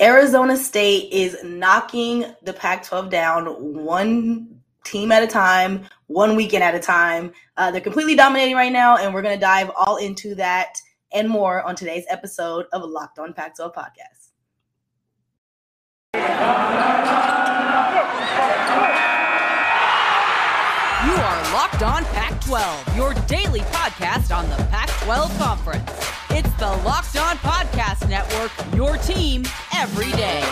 Arizona State is knocking the Pac 12 down one team at a time, one weekend at a time. Uh, they're completely dominating right now, and we're going to dive all into that and more on today's episode of Locked On Pac 12 podcast. You are Locked On Pac 12, your daily podcast on the Pac 12 Conference. It's the Locked On Podcast Network, your team every day.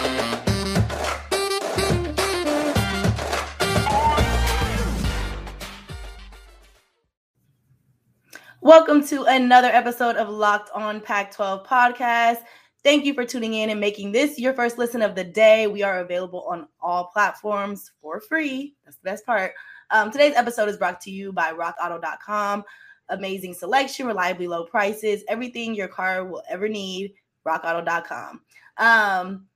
Welcome to another episode of Locked On Pac 12 podcast. Thank you for tuning in and making this your first listen of the day. We are available on all platforms for free. That's the best part. Um, today's episode is brought to you by rockauto.com. Amazing selection, reliably low prices, everything your car will ever need. Rockauto.com. Um,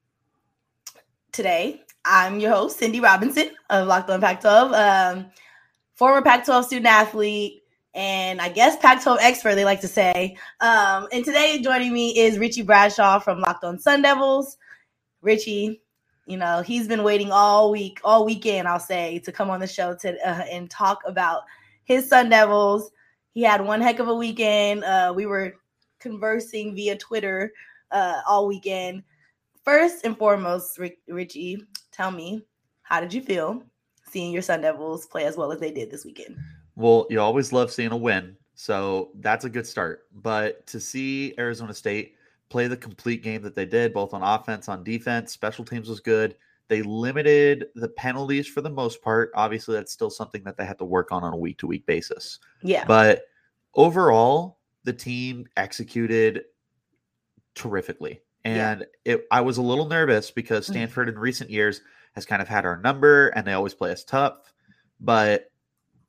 today, I'm your host, Cindy Robinson of Locked On Pac 12, um, former Pac 12 student athlete, and I guess Pac 12 expert, they like to say. Um, and today, joining me is Richie Bradshaw from Locked On Sun Devils. Richie, you know, he's been waiting all week, all weekend, I'll say, to come on the show to uh, and talk about his Sun Devils. He had one heck of a weekend. Uh, we were conversing via Twitter uh, all weekend. First and foremost, Rick, Richie, tell me, how did you feel seeing your Sun Devils play as well as they did this weekend? Well, you always love seeing a win. So that's a good start. But to see Arizona State play the complete game that they did, both on offense, on defense. Special teams was good. They limited the penalties for the most part. Obviously, that's still something that they have to work on on a week to week basis. Yeah. But overall, the team executed terrifically. And yeah. it, I was a little nervous because mm. Stanford in recent years has kind of had our number and they always play us tough. But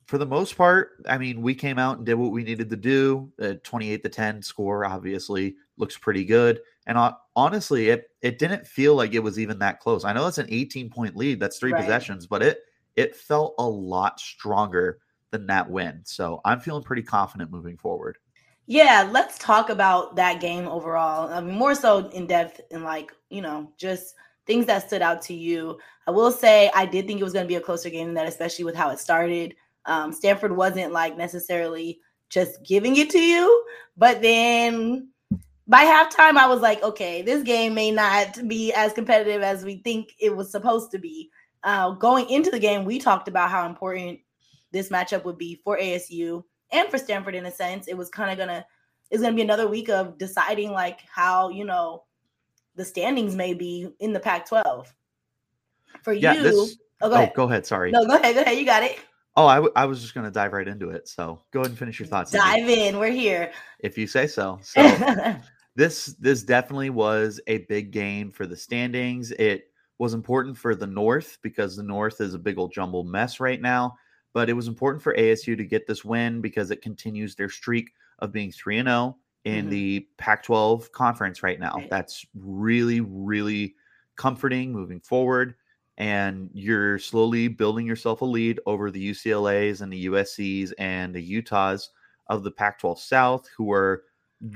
for the most part, I mean, we came out and did what we needed to do. The 28 to 10 score obviously looks pretty good. And honestly, it it didn't feel like it was even that close. I know it's an 18 point lead, that's three right. possessions, but it it felt a lot stronger than that win. So I'm feeling pretty confident moving forward. Yeah, let's talk about that game overall. I mean, more so in depth and like, you know, just things that stood out to you. I will say I did think it was going to be a closer game than that, especially with how it started. Um, Stanford wasn't like necessarily just giving it to you, but then by halftime, I was like, okay, this game may not be as competitive as we think it was supposed to be. Uh, going into the game, we talked about how important this matchup would be for ASU and for Stanford in a sense. It was kind of gonna it's gonna be another week of deciding like how you know the standings may be in the Pac-12. For yeah, you, this, oh, go, oh, go ahead. Sorry. No, go ahead. Go ahead. You got it. Oh, I, w- I was just to dive right into it. So go ahead and finish your thoughts. Dive in. We're here. If you say so. So this this definitely was a big game for the standings. It was important for the North because the North is a big old jumbled mess right now. But it was important for ASU to get this win because it continues their streak of being 3 and 0 in mm-hmm. the Pac 12 conference right now. That's really, really comforting moving forward and you're slowly building yourself a lead over the UCLA's and the USC's and the Utahs of the Pac 12 South, who are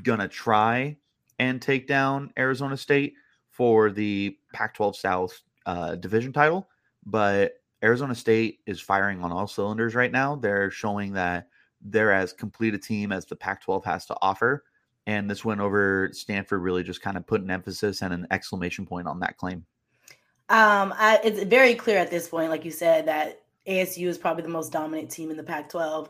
going to try and take down Arizona State for the Pac 12 South uh, division title. But Arizona State is firing on all cylinders right now. They're showing that they're as complete a team as the Pac 12 has to offer. And this win over Stanford really just kind of put an emphasis and an exclamation point on that claim. Um, I, it's very clear at this point, like you said, that ASU is probably the most dominant team in the Pac-12.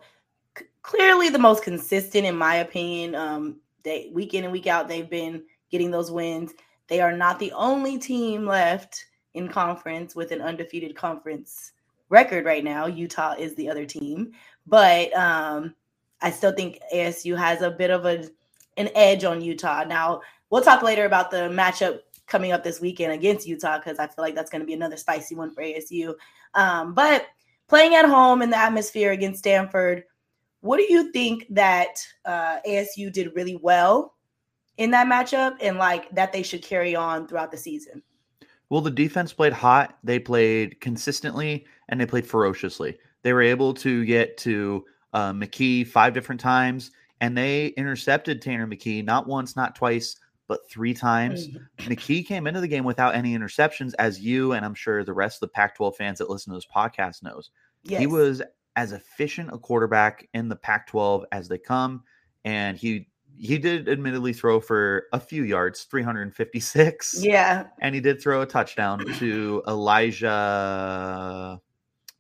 C- clearly, the most consistent, in my opinion. Um, they week in and week out, they've been getting those wins. They are not the only team left in conference with an undefeated conference record right now. Utah is the other team, but um, I still think ASU has a bit of a an edge on Utah. Now we'll talk later about the matchup coming up this weekend against Utah because I feel like that's going to be another spicy one for ASU. Um, but playing at home in the atmosphere against Stanford, what do you think that uh, ASU did really well in that matchup and like that they should carry on throughout the season? Well, the defense played hot. They played consistently and they played ferociously. They were able to get to uh, McKee five different times and they intercepted Tanner McKee not once, not twice, but three times. McKee came into the game without any interceptions, as you and I'm sure the rest of the Pac 12 fans that listen to this podcast knows. Yes. He was as efficient a quarterback in the Pac 12 as they come. And he he did admittedly throw for a few yards, 356. Yeah. And he did throw a touchdown to Elijah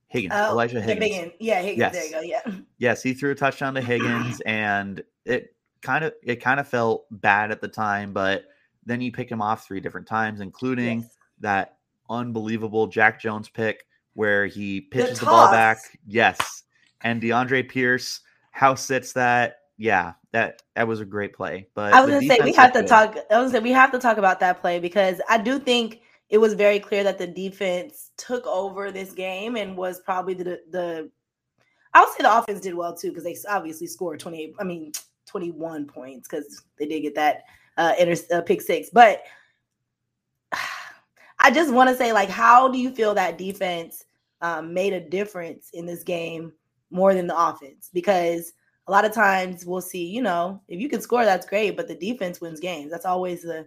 Higgins. Oh, Elijah Higgins. Higgins. Yeah, Higgins. Yes. There you go. Yeah. Yes, he threw a touchdown to Higgins, and it kind of it kind of felt bad at the time, but then you pick him off three different times, including Yes. that unbelievable Jack Jones pick where he pitches the, ball back. Yes, and DeAndre Pierce house sits that. Yeah, that that was a great play. But I was gonna say we have to good. talk. I was gonna say we have to talk about that play because I do think it was very clear that the defense took over this game and was probably the the. I would say the offense did well too because they obviously scored twenty eight. I mean twenty one points because they did get that uh, inter- uh pick six. But I just want to say, like, how do you feel that defense um, made a difference in this game more than the offense? Because a lot of times we'll see, you know, if you can score, that's great, but the defense wins games. That's always the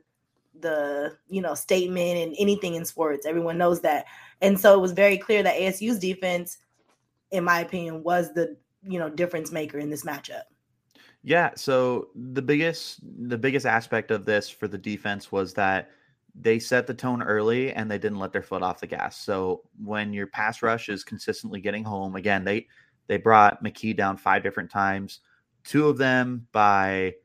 the you know statement and anything in sports. Everyone knows that. And so it was very clear that ASU's defense, in my opinion, was the you know difference maker in this matchup. Yeah, so the biggest the biggest aspect of this for the defense was that they set the tone early and they didn't let their foot off the gas. So when your pass rush is consistently getting home, again, they they brought McKee down five different times, two of them by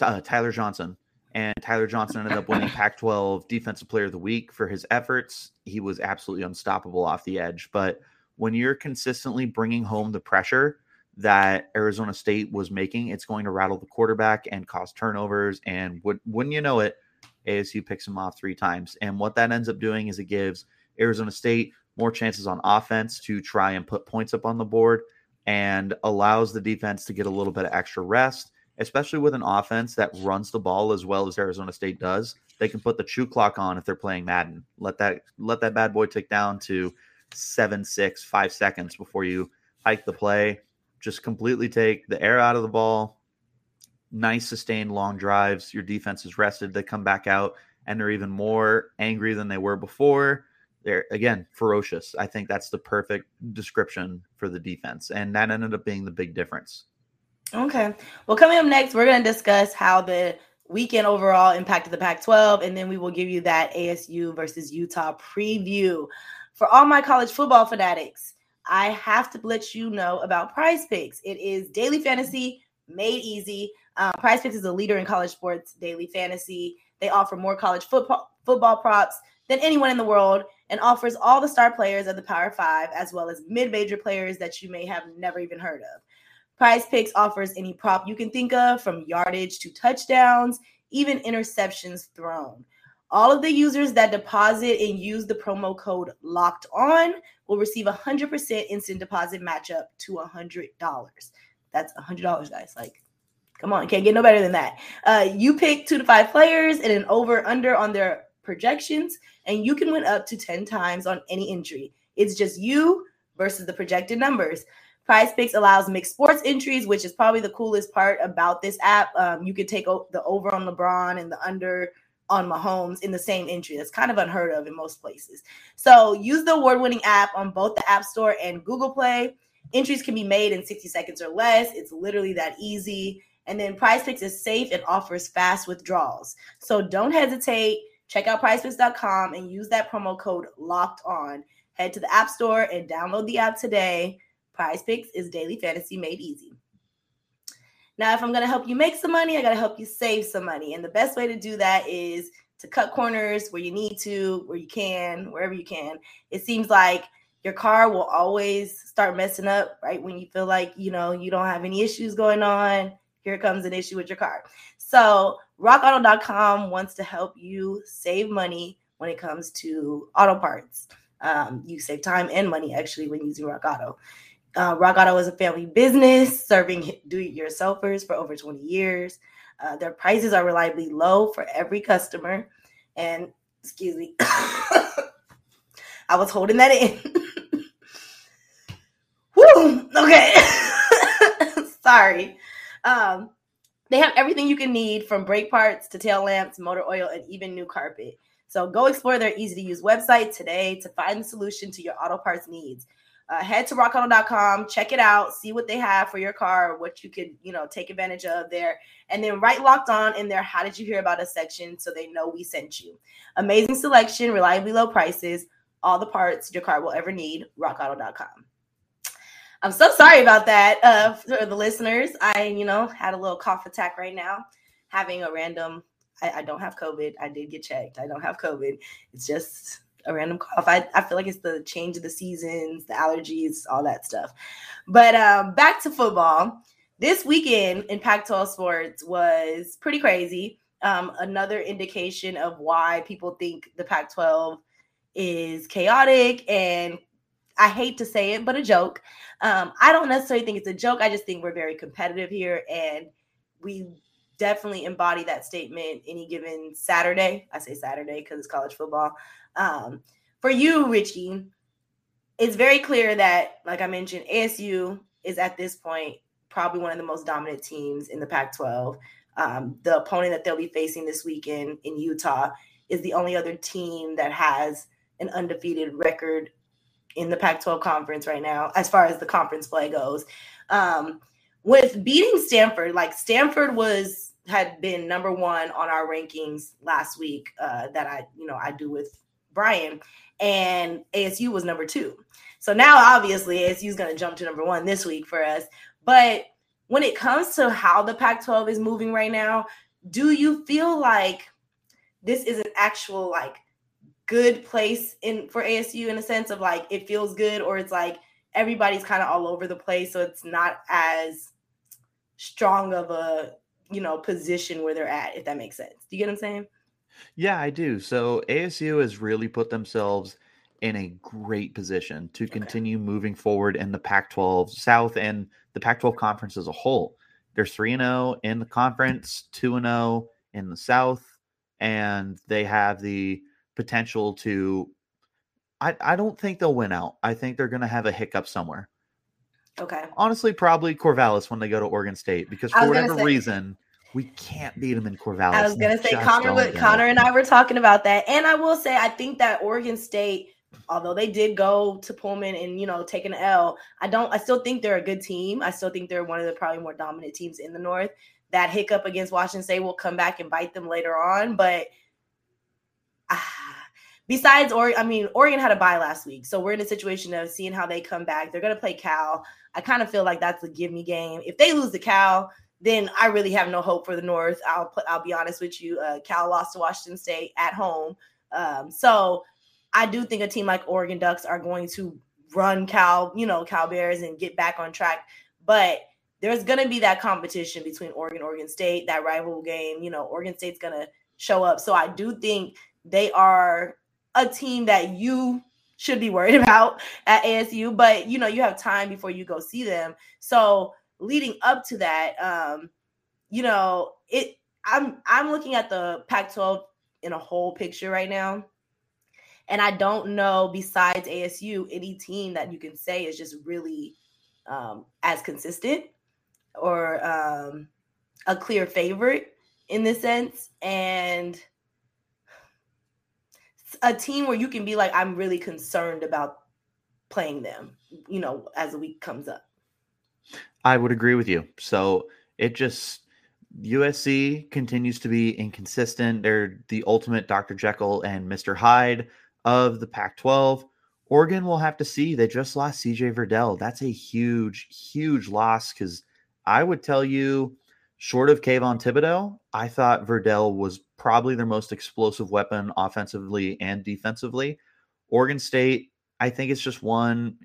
uh, Tyler Johnson. And Tyler Johnson ended up winning Pac 12 Defensive Player of the Week for his efforts. He was absolutely unstoppable off the edge. But when you're consistently bringing home the pressure, that Arizona State was making, it's going to rattle the quarterback and cause turnovers. And would, wouldn't you know it, ASU picks him off three times. And what that ends up doing is it gives Arizona State more chances on offense to try and put points up on the board and allows the defense to get a little bit of extra rest, especially with an offense that runs the ball as well as Arizona State does. They can put the chew clock on if they're playing Madden. Let that let that bad boy tick down to seven, six, five seconds before you hike the play just completely take the air out of the ball. Nice sustained long drives. Your defense is rested. They come back out and they're even more angry than they were before. They're again ferocious. I think that's the perfect description for the defense. And that ended up being the big difference. Okay. Well, coming up next, we're going to discuss how the weekend overall impacted the Pac 12, and then we will give you that ASU versus Utah preview. For all my college football fanatics, I have to let you know about Prize Picks. It is daily fantasy made easy. Um, Prize Picks is a leader in college sports daily fantasy. They offer more college football football props than anyone in the world and offers all the star players of the Power Five as well as mid-major players that you may have never even heard of. Prize Picks offers any prop you can think of from yardage to touchdowns, even interceptions thrown. All of the users that deposit and use the promo code locked on will receive a 100% instant deposit matchup to $100. That's $100, guys. Like, come on, can't get no better than that. Uh, you pick two to five players and an over under on their projections, and you can win up to 10 times on any entry. It's just you versus the projected numbers. Prize Picks allows mixed sports entries, which is probably the coolest part about this app. Um, you could take the over on LeBron and the under on Mahomes in the same entry. That's kind of unheard of in most places. So use the award-winning app on both the App Store and Google Play. Entries can be made in 60 seconds or less. It's literally that easy. And then Prize Picks is safe and offers fast withdrawals. So don't hesitate. Check out prizepicks.com and use that promo code locked on. Head to the App Store and download the app today. Prize is daily fantasy made easy. Now, if I'm going to help you make some money, I got to help you save some money. And the best way to do that is to cut corners where you need to, where you can, wherever you can. It seems like your car will always start messing up right when you feel like, you know, you don't have any issues going on. Here comes an issue with your car. So, rockauto.com wants to help you save money when it comes to auto parts. Um, you save time and money actually when using Rock Auto. Uh, Rock Auto is a family business serving do-it-yourselfers for over 20 years. Uh, their prices are reliably low for every customer. And excuse me, I was holding that in. Woo! Okay. Sorry. Um, They have everything you can need from brake parts to tail lamps, motor oil, and even new carpet. So go explore their easy to use website today to find the solution to your auto parts needs. Uh, head to rockauto.com, check it out, see what they have for your car, what you could, you know, take advantage of there. And then write locked on in there, how did you hear about us section so they know we sent you. Amazing selection, reliably low prices, all the parts your car will ever need, rockauto.com. I'm so sorry about that uh, for the listeners. I, you know, had a little cough attack right now, having a random. I, I, don't have COVID. I did get checked. I don't have COVID. It's just a random cough. I, I feel like it's the change of the seasons, the allergies, all that stuff. But um, back to football. This weekend in Pac 12 sports was pretty crazy. Um, another indication of why people think the Pac 12 is chaotic and I hate to say it, but a joke. Um, I don't necessarily think it's a joke. I just think we're very competitive here, and we definitely embody that statement any given Saturday. I say Saturday because it's college football. Um, for you, Richie, it's very clear that, like I mentioned, ASU is at this point probably one of the most dominant teams in the Pac 12. Um, the opponent that they'll be facing this weekend in Utah is the only other team that has an undefeated record in the Pac 12 conference right now, as far as the conference play goes. Um, with beating Stanford, like Stanford was had been number one on our rankings last week uh, that I, you know, I do with Brian, and ASU was number two. So now obviously ASU is going to jump to number one this week for us. But when it comes to how the Pac 12 is moving right now, do you feel like this is an actual like good place in for ASU in a sense of like it feels good or it's like everybody's kind of all over the place so it's not as strong of a you know position where they're at if that makes sense. Do you get what I'm saying? Yeah, I do. So ASU has really put themselves in a great position to continue okay. moving forward in the Pac 12 South and the Pac 12 conference as a whole. They're 3 and 0 in the conference, 2 and 0 in the South, and they have the potential to. I, I don't think they'll win out. I think they're going to have a hiccup somewhere. Okay. Honestly, probably Corvallis when they go to Oregon State because for whatever say, reason we can't beat them in Corvallis. I was going to say Connor. Connor and I were talking about that, and I will say I think that Oregon State, although they did go to Pullman and you know take an L, I don't. I still think they're a good team. I still think they're one of the probably more dominant teams in the North. That hiccup against Washington State will come back and bite them later on, but. Ah, besides Oregon, I mean, Oregon had a bye last week, so we're in a situation of seeing how they come back. They're going to play Cal. I kind of feel like that's a give me game. If they lose the Cal, then I really have no hope for the North. I'll put. I'll be honest with you. Uh, Cal lost to Washington State at home, um, so I do think a team like Oregon Ducks are going to run Cal, you know, Cal Bears and get back on track. But there's going to be that competition between Oregon, Oregon State, that rival game. You know, Oregon State's going to show up. So I do think they are a team that you should be worried about at ASU, but you know, you have time before you go see them. So leading up to that, um, you know, it I'm I'm looking at the Pac-12 in a whole picture right now. And I don't know besides ASU any team that you can say is just really um, as consistent or um, a clear favorite in this sense. And a team where you can be like, I'm really concerned about playing them, you know, as the week comes up. I would agree with you. So it just USC continues to be inconsistent. They're the ultimate Dr. Jekyll and Mr. Hyde of the Pac 12. Oregon will have to see. They just lost CJ Verdell. That's a huge, huge loss because I would tell you, short of Kayvon Thibodeaux, I thought Verdell was probably their most explosive weapon offensively and defensively. Oregon State, I think it's just one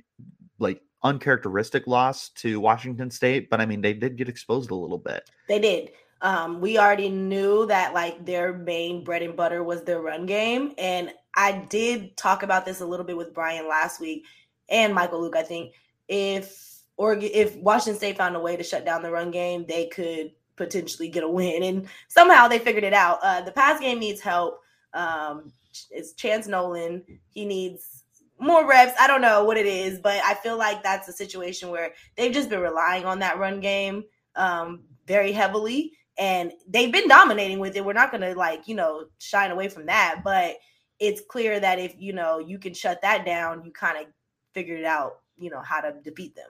like uncharacteristic loss to Washington State, but I mean they did get exposed a little bit. They did. Um, we already knew that like their main bread and butter was their run game, and I did talk about this a little bit with Brian last week and Michael Luke. I think if or if Washington State found a way to shut down the run game, they could potentially get a win. And somehow they figured it out. Uh, the pass game needs help. Um, it's Chance Nolan. He needs more reps. I don't know what it is, but I feel like that's a situation where they've just been relying on that run game um, very heavily. and they've been dominating with it. We're not gonna like you know shine away from that, but it's clear that if you know you can shut that down, you kind of figured out you know how to defeat them.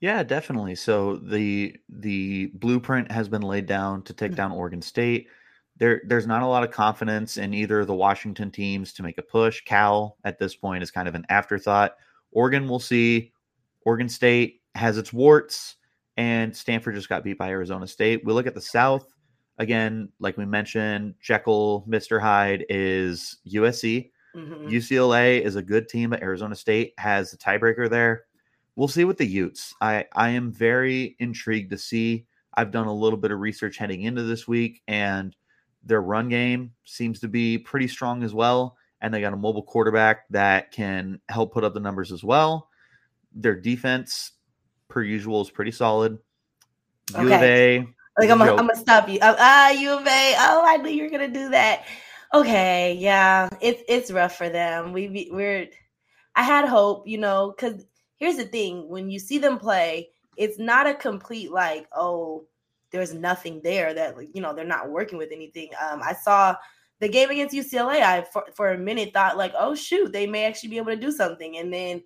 Yeah, definitely. So the the blueprint has been laid down to take Mhm. down Oregon State. There there's not a lot of confidence in either of the Washington teams to make a push. Cal at this point is kind of an afterthought. Oregon we'll see. Oregon State has its warts and Stanford just got beat by Arizona State. We look at the South again, like we mentioned, Jekyll, Mr. Hyde is USC. Mhm. UCLA is a good team, but Arizona State has the tiebreaker there. We'll see with the Utes. I, I am very intrigued to see. I've done a little bit of research heading into this week, and their run game seems to be pretty strong as well. And they got a mobile quarterback that can help put up the numbers as well. Their defense, per usual, is pretty solid. U of A, Like I'm. I'm gonna stop you. Uh, ah, U of A. Oh, I knew you were gonna do that. Okay, yeah, it's it's rough for them. We we're. I had hope, you know, because here's the thing: when you see them play, it's not a complete like, oh, there's nothing there that you know they're not working with anything. Um, I saw the game against UCLA. I for, for a minute thought like, oh shoot, they may actually be able to do something, and then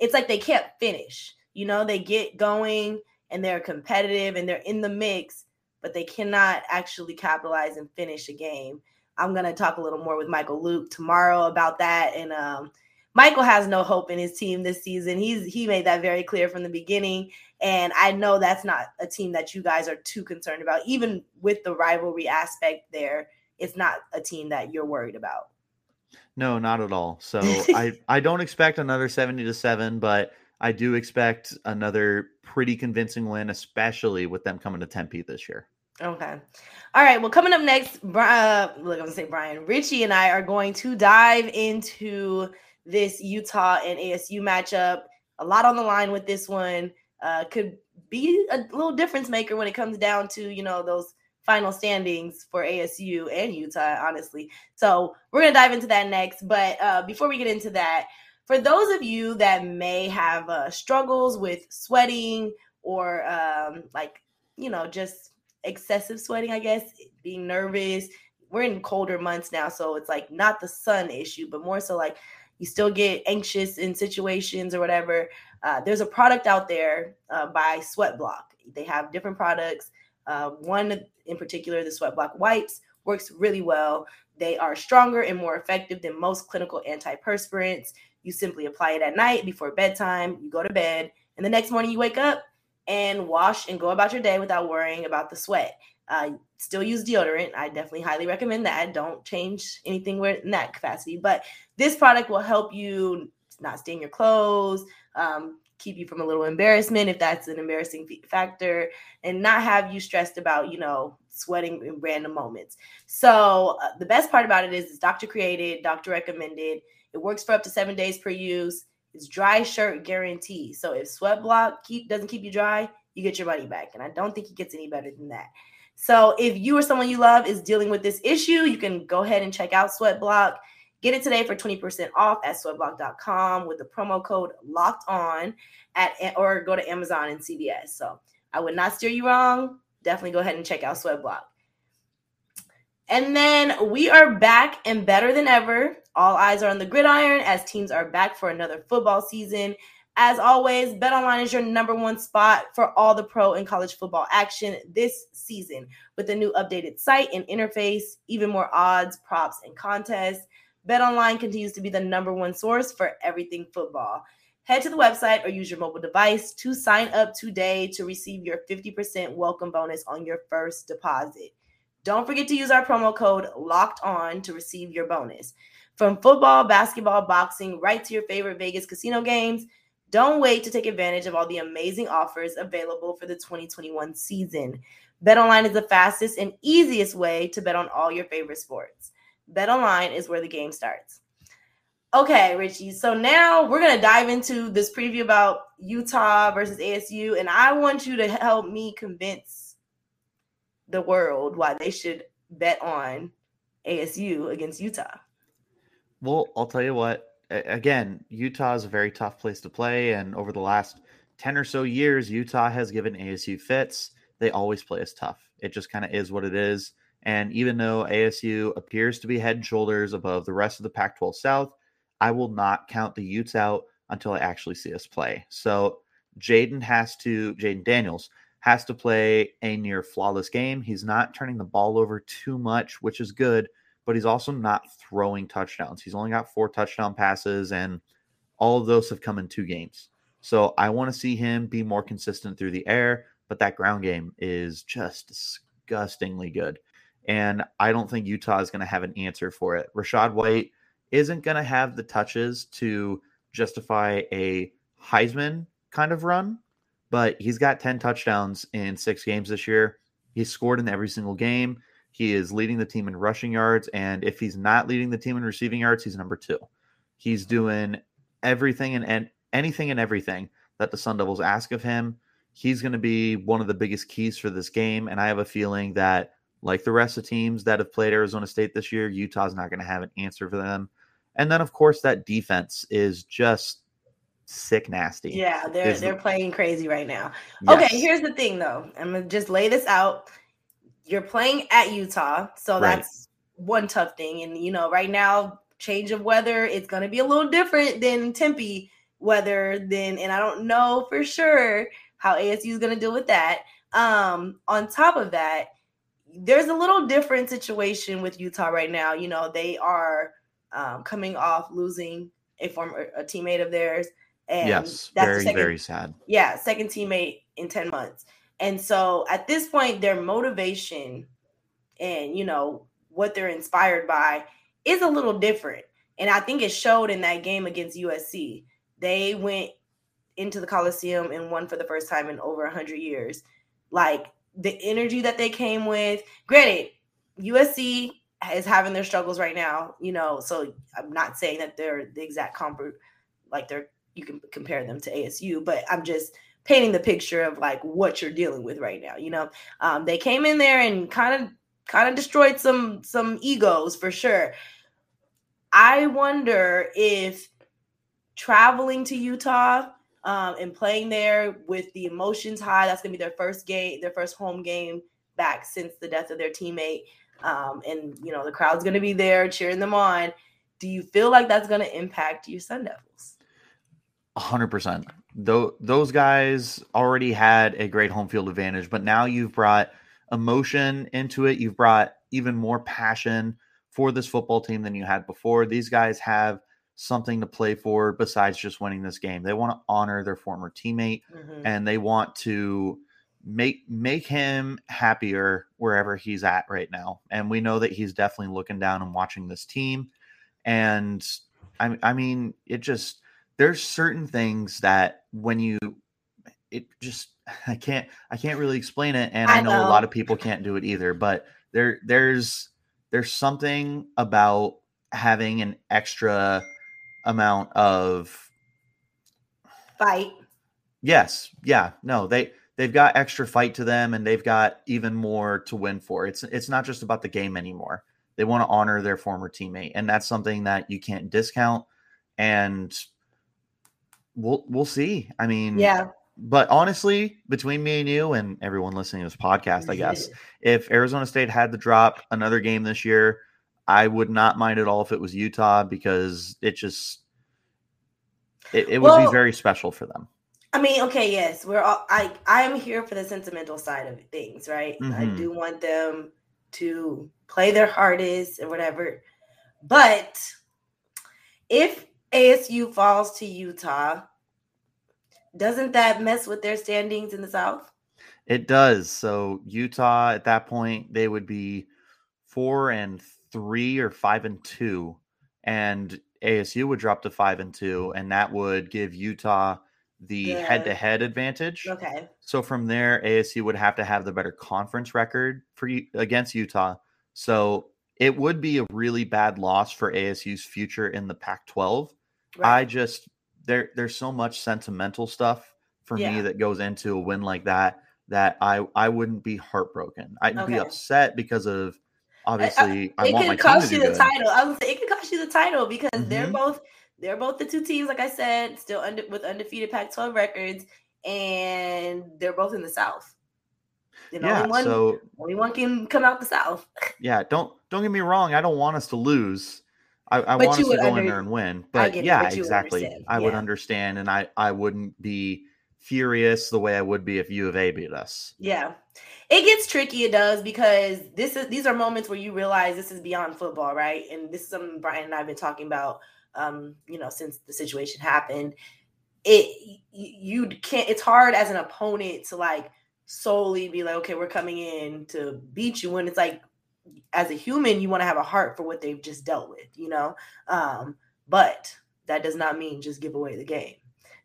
it's like they can't finish. You know, they get going and they're competitive and they're in the mix, but they cannot actually capitalize and finish a game. I'm gonna talk a little more with Michael Luke tomorrow about that. And um, Michael has no hope in his team this season. He's he made that very clear from the beginning. And I know that's not a team that you guys are too concerned about. Even with the rivalry aspect there, it's not a team that you're worried about. No, not at all. So I I don't expect another 70 to 7, but I do expect another pretty convincing win, especially with them coming to Tempe this year. Okay. All right. Well, coming up next, uh, look, I'm gonna say Brian Richie and I are going to dive into this Utah and ASU matchup. A lot on the line with this one. Uh, could be a little difference maker when it comes down to you know those final standings for ASU and Utah, honestly. So we're gonna dive into that next. But uh, before we get into that, for those of you that may have uh, struggles with sweating or um, like you know just excessive sweating, I guess, being nervous. We're in colder months now, so it's like not the sun issue, but more so like you still get anxious in situations or whatever. Uh, there's a product out there uh, by Sweat Block. They have different products. Uh, one in particular, the Sweat Block wipes, works really well. They are stronger and more effective than most clinical antiperspirants. You simply apply it at night before bedtime. You go to bed, and the next morning you wake up and wash and go about your day without worrying about the sweat. Uh, still use deodorant. I definitely highly recommend that. Don't change anything in that capacity. But this product will help you not stain your clothes, um, keep you from a little embarrassment if that's an embarrassing factor, and not have you stressed about, you know, sweating in random moments. So uh, the best part about it is it's doctor created, doctor recommended. It works for up to seven days per use. It's dry shirt guarantee. So if sweat block keep doesn't keep you dry, you get your money back. And I don't think it gets any better than that. So if you or someone you love is dealing with this issue, you can go ahead and check out Sweat Block. Get it today for 20% off at sweatblock.com with the promo code locked on at or go to Amazon and CVS. So I would not steer you wrong. Definitely go ahead and check out Sweat Block. And then we are back and better than ever. All eyes are on the gridiron as teams are back for another football season. As always, BetOnline is your number one spot for all the pro and college football action this season. With a new updated site and interface, even more odds, props, and contests, BetOnline continues to be the number one source for everything football. Head to the website or use your mobile device to sign up today to receive your 50% welcome bonus on your first deposit. Don't forget to use our promo code locked on to receive your bonus. From football, basketball, boxing, right to your favorite Vegas casino games, don't wait to take advantage of all the amazing offers available for the 2021 season. BetOnline is the fastest and easiest way to bet on all your favorite sports. BetOnline is where the game starts. Okay, Richie. So now we're going to dive into this preview about Utah versus ASU, and I want you to help me convince the world why they should bet on ASU against Utah. Well, I'll tell you what. Again, Utah is a very tough place to play, and over the last ten or so years, Utah has given ASU fits. They always play us tough. It just kind of is what it is. And even though ASU appears to be head and shoulders above the rest of the Pac 12 South, I will not count the Utes out until I actually see us play. So Jayden has to, Jayden Daniels has to play a near flawless game. He's not turning the ball over too much, which is good, but he's also not throwing touchdowns. He's only got four touchdown passes, and all of those have come in two games. So I want to see him be more consistent through the air, but that ground game is just disgustingly good. And I don't think Utah is going to have an answer for it. Rachaad White isn't going to have the touches to justify a Heisman kind of run, but he's got 10 touchdowns in six games this year. He's scored in every single game. He is leading the team in rushing yards. And if he's not leading the team in receiving yards, he's number two. He's doing everything and, and anything and everything that the Sun Devils ask of him. He's going to be one of the biggest keys for this game. And I have a feeling that, like the rest of teams that have played Arizona State this year, Utah's not going to have an answer for them. And then, of course, that defense is just sick nasty. Yeah, they're they're playing crazy right now. Yes. Okay, here's the thing though. I'm gonna just lay this out. You're playing at Utah, so right. that's one tough thing. And you know, right now, change of weather, it's gonna be a little different than Tempe weather. Then, and I don't know for sure how ASU is gonna deal with that. Um, on top of that, there's a little different situation with Utah right now. You know, they are um, coming off losing a former a teammate of theirs. And yes, that's very, second, very sad. Yeah, second teammate in 10 months. And so at this point, their motivation and you know what they're inspired by is a little different. And I think it showed in that game against USC. They went into the Coliseum and won for the first time in over 100 years. Like the energy that they came with. Granted, USC is having their struggles right now, you know. So I'm not saying that they're the exact comp like they're you can compare them to ASU, but I'm just painting the picture of like what you're dealing with right now. You know, um, they came in there and kind of kind of destroyed some some egos for sure. I wonder if traveling to Utah um, and playing there with the emotions high, that's gonna be their first game, their first home game back since the death of their teammate um, and you know the crowd's going to be there cheering them on. Do you feel like that's going to impact your Sun Devils? Hundred percent. Though those guys already had a great home field advantage, but now you've brought emotion into it. You've brought even more passion for this football team than you had before. These guys have something to play for besides just winning this game. They want to honor their former teammate mm-hmm. and they want to make make him happier wherever he's at right now. And we know that he's definitely looking down and watching this team. And I, I mean, it just there's certain things that when you it just I can't I can't really explain it, and I, I know, know a lot of people can't do it either. But there there's there's something about having an extra amount of fight. Yes, yeah, no, they they've got extra fight to them and they've got even more to win for. It's it's not just about the game anymore. They want to honor their former teammate, and that's something that you can't discount. And we'll we'll see. I mean, yeah. But honestly, between me and you and everyone listening to this podcast, I guess if Arizona State had to drop another game this year, I would not mind at all if it was Utah because it just it, it would be very special for them. I mean, okay, yes, we're all I I am here for the sentimental side of things, right? Mm-hmm. I do want them to play their hardest or whatever. But if ASU falls to Utah, doesn't that mess with their standings in the South? It does. So Utah at that point they would be 4 and 3 or 5 and 2 and ASU would drop to 5 and 2 and that would give Utah the head to head advantage. Okay. So from there, ASU would have to have the better conference record for against Utah. So it would be a really bad loss for ASU's future in the Pac-12. Right. I just there there's so much sentimental stuff for yeah. me that goes into a win like that that I I wouldn't be heartbroken. I'd okay. be upset because of obviously I, I, I want my cost you the good. title. I was it could cost you the title because mm-hmm. they're both they're both the two teams, like I said, still under with undefeated Pac-12 records, and they're both in the South. And yeah, only one, so only one can come out the South. yeah, don't don't get me wrong. I don't want us to lose. I, I want us to go under, in there and win. But yeah, but exactly. I yeah. would understand, and I I wouldn't be furious the way I would be if U of A beat us. Yeah. It gets tricky, it does, because this is these are moments where you realize this is beyond football, right? And this is something Brian and I have been talking about um, you know, since the situation happened. It you can't it's hard as an opponent to like solely be like, okay, we're coming in to beat you when it's like as a human, you want to have a heart for what they've just dealt with, you know? Um, but that does not mean just give away the game.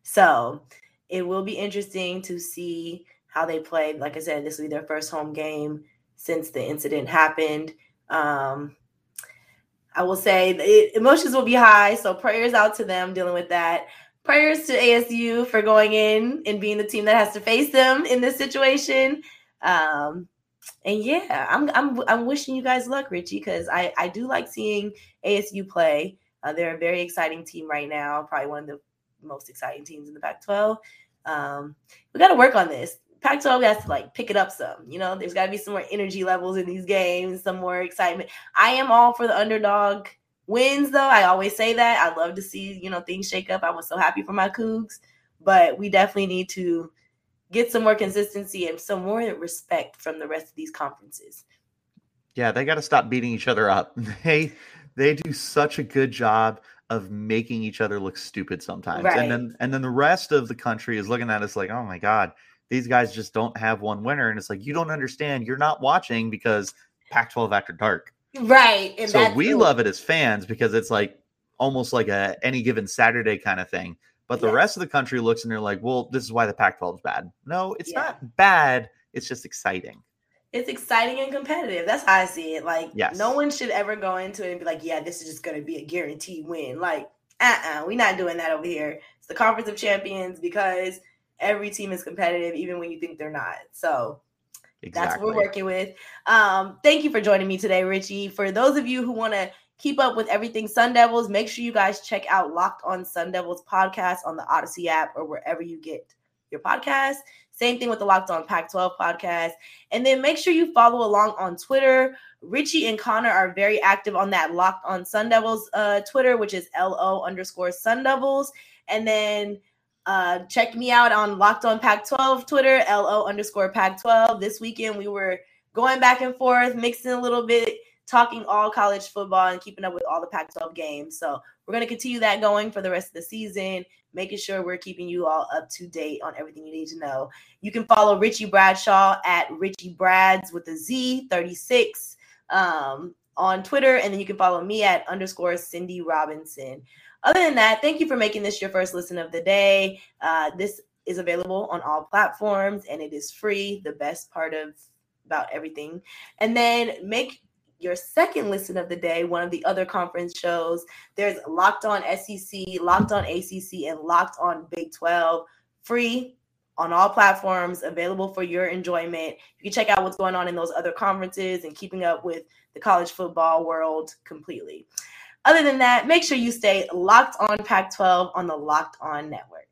So it will be interesting to see how they play. Like I said, this will be their first home game since the incident happened. Um, I will say the emotions will be high, so prayers out to them dealing with that. Prayers to ASU for going in and being the team that has to face them in this situation. Um, and yeah, I'm I'm I'm wishing you guys luck, Richie, because I I do like seeing ASU play. Uh, they're a very exciting team right now, probably one of the most exciting teams in the Pac-12. Um, we got to work on this. Pac-12 has to like pick it up some. You know, there's got to be some more energy levels in these games, some more excitement. I am all for the underdog wins, though. I always say that. I love to see you know things shake up. I was so happy for my Cougs, but we definitely need to get some more consistency and some more respect from the rest of these conferences. Yeah, they got to stop beating each other up. They they do such a good job of making each other look stupid sometimes. Right. And then and then the rest of the country is looking at us like, "Oh my god, these guys just don't have one winner." And it's like, "You don't understand. You're not watching because Pac-12 after dark." Right. And so we cool. love it as fans because it's like almost like a any given Saturday kind of thing. But the rest of the country looks and they're like, "Well, this is why the Pac-12 is bad." No, it's yeah. not bad. It's just exciting it's exciting and competitive. That's how I see it. Like, yes. no one should ever go into it and be like, yeah, this is just going to be a guaranteed win. Like, uh-uh, we're not doing that over here. It's the Conference of Champions because every team is competitive, even when you think they're not. So exactly. that's what we're working with. Um, thank you for joining me today, Richie. For those of you who want to keep up with everything Sun Devils, make sure you guys check out Locked on Sun Devils podcast on the Audacy app or wherever you get your podcast. Same thing with the Locked On Pac 12 podcast. And then make sure you follow along on Twitter. Richie and Connor are very active on that Locked On Sun Devils uh, Twitter, which is LO underscore Sun Devils. And then uh, check me out on Locked On Pac 12 Twitter, LO underscore Pac 12. This weekend we were going back and forth, mixing a little bit, talking all college football and keeping up with all the Pac 12 games. So we're going to continue that going for the rest of the season making sure we're keeping you all up to date on everything you need to know. You can follow Richie Bradshaw at Richie Brads with a Z 36 um, on Twitter, and then you can follow me at underscore Cindy Robinson. Other than that, thank you for making this your first listen of the day. Uh, this is available on all platforms and it is free. The best part of about everything. And then make your second listen of the day, one of the other conference shows. There's Locked On SEC, Locked On ACC, and Locked On Big 12, free on all platforms, available for your enjoyment. You can check out what's going on in those other conferences and keeping up with the college football world completely. Other than that, make sure you stay locked on Pac 12 on the Locked On Network.